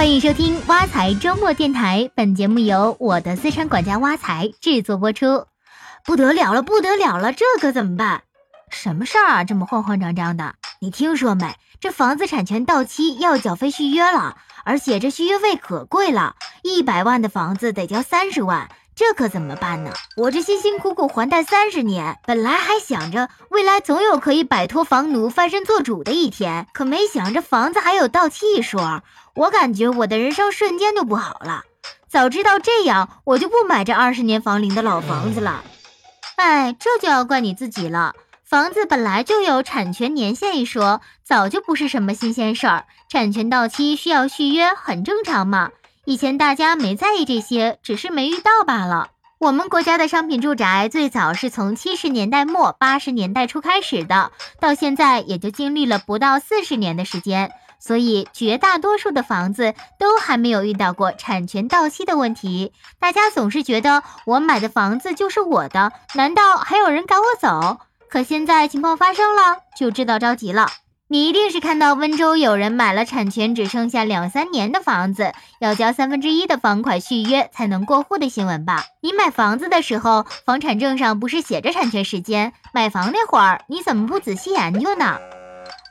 欢迎收听挖财周末电台，本节目由我的资产管家挖财制作播出。不得了了，不得了了，这可怎么办？什么事儿啊？这么慌慌张张的？你听说没？这房子产权到期要缴费续约了，而且这续约费可贵了，一百万的房子得交三十万。这可怎么办呢？我这辛辛苦苦还贷三十年，本来还想着未来总有可以摆脱房奴翻身做主的一天，可没想着房子还有到期一说，我感觉我的人生瞬间就不好了。早知道这样，我就不买这二十年房龄的老房子了。哎，这就要怪你自己了。房子本来就有产权年限一说，早就不是什么新鲜事儿，产权到期需要续约，很正常嘛。以前大家没在意这些，只是没遇到罢了。我们国家的商品住宅最早是从七十年代末八十年代初开始的，到现在也就经历了不到四十年的时间，所以绝大多数的房子都还没有遇到过产权到期的问题。大家总是觉得我买的房子就是我的，难道还有人赶我走？可现在情况发生了，就知道着急了。你一定是看到温州有人买了产权只剩下两三年的房子，要交三分之一的房款续约才能过户的新闻吧？你买房子的时候，房产证上不是写着产权时间？买房那会儿你怎么不仔细研究呢？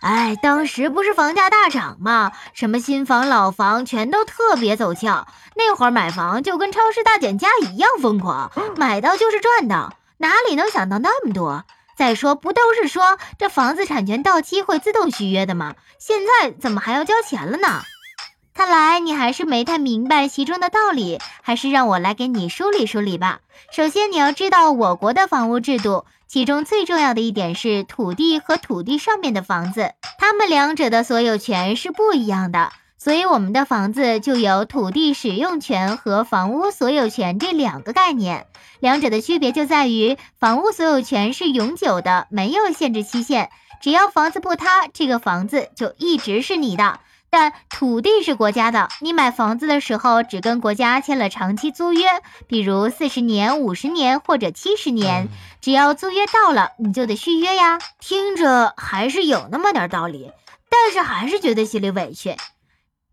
哎，当时不是房价大涨吗？什么新房老房全都特别走俏，那会儿买房就跟超市大减价一样疯狂，买到就是赚到，哪里能想到那么多？再说，不都是说这房子产权到期会自动续约的吗？现在怎么还要交钱了呢？看来你还是没太明白其中的道理，还是让我来给你梳理梳理吧。首先，你要知道我国的房屋制度，其中最重要的一点是土地和土地上面的房子，它们两者的所有权是不一样的。所以，我们的房子就有土地使用权和房屋所有权这两个概念。两者的区别就在于，房屋所有权是永久的，没有限制期限，只要房子不塌，这个房子就一直是你的。但土地是国家的，你买房子的时候只跟国家签了长期租约，比如四十年、五十年或者七十年，只要租约到了，你就得续约呀。听着还是有那么点道理，但是还是觉得心里委屈。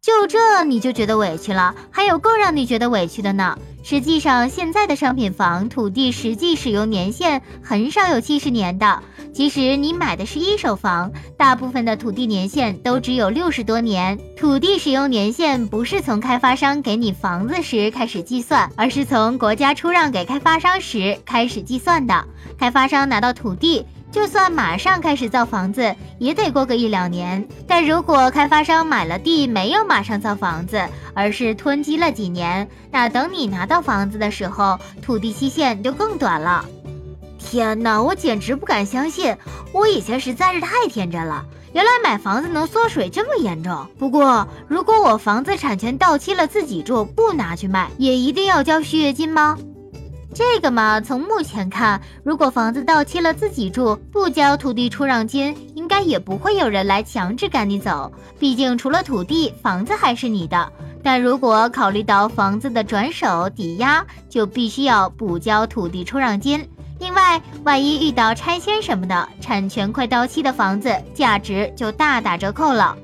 就这你就觉得委屈了？还有更让你觉得委屈的呢。实际上，现在的商品房土地实际使用年限很少有七十年的。即使你买的是一手房，大部分的土地年限都只有六十多年。土地使用年限不是从开发商给你房子时开始计算，而是从国家出让给开发商时开始计算的。开发商拿到土地。就算马上开始造房子，也得过个一两年。但如果开发商买了地，没有马上造房子，而是囤积了几年，那等你拿到房子的时候，土地期限就更短了。天哪，我简直不敢相信！我以前实在是太天真了，原来买房子能缩水这么严重。不过，如果我房子产权到期了，自己住，不拿去卖，也一定要交续约金吗？这个嘛，从目前看，如果房子到期了自己住，不交土地出让金，应该也不会有人来强制赶你走。毕竟除了土地，房子还是你的。但如果考虑到房子的转手抵押，就必须要补交土地出让金。另外，万一遇到拆迁什么的，产权快到期的房子价值就大打折扣了。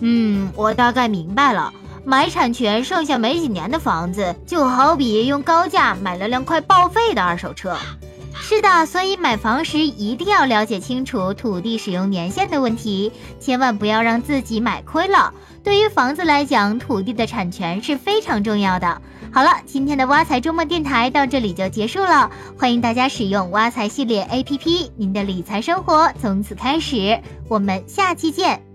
嗯，我大概明白了。买产权剩下没几年的房子，就好比用高价买了辆快报废的二手车。是的，所以买房时一定要了解清楚土地使用年限的问题，千万不要让自己买亏了。对于房子来讲，土地的产权是非常重要的。好了，今天的挖财周末电台到这里就结束了，欢迎大家使用挖财系列 APP，您的理财生活从此开始。我们下期见。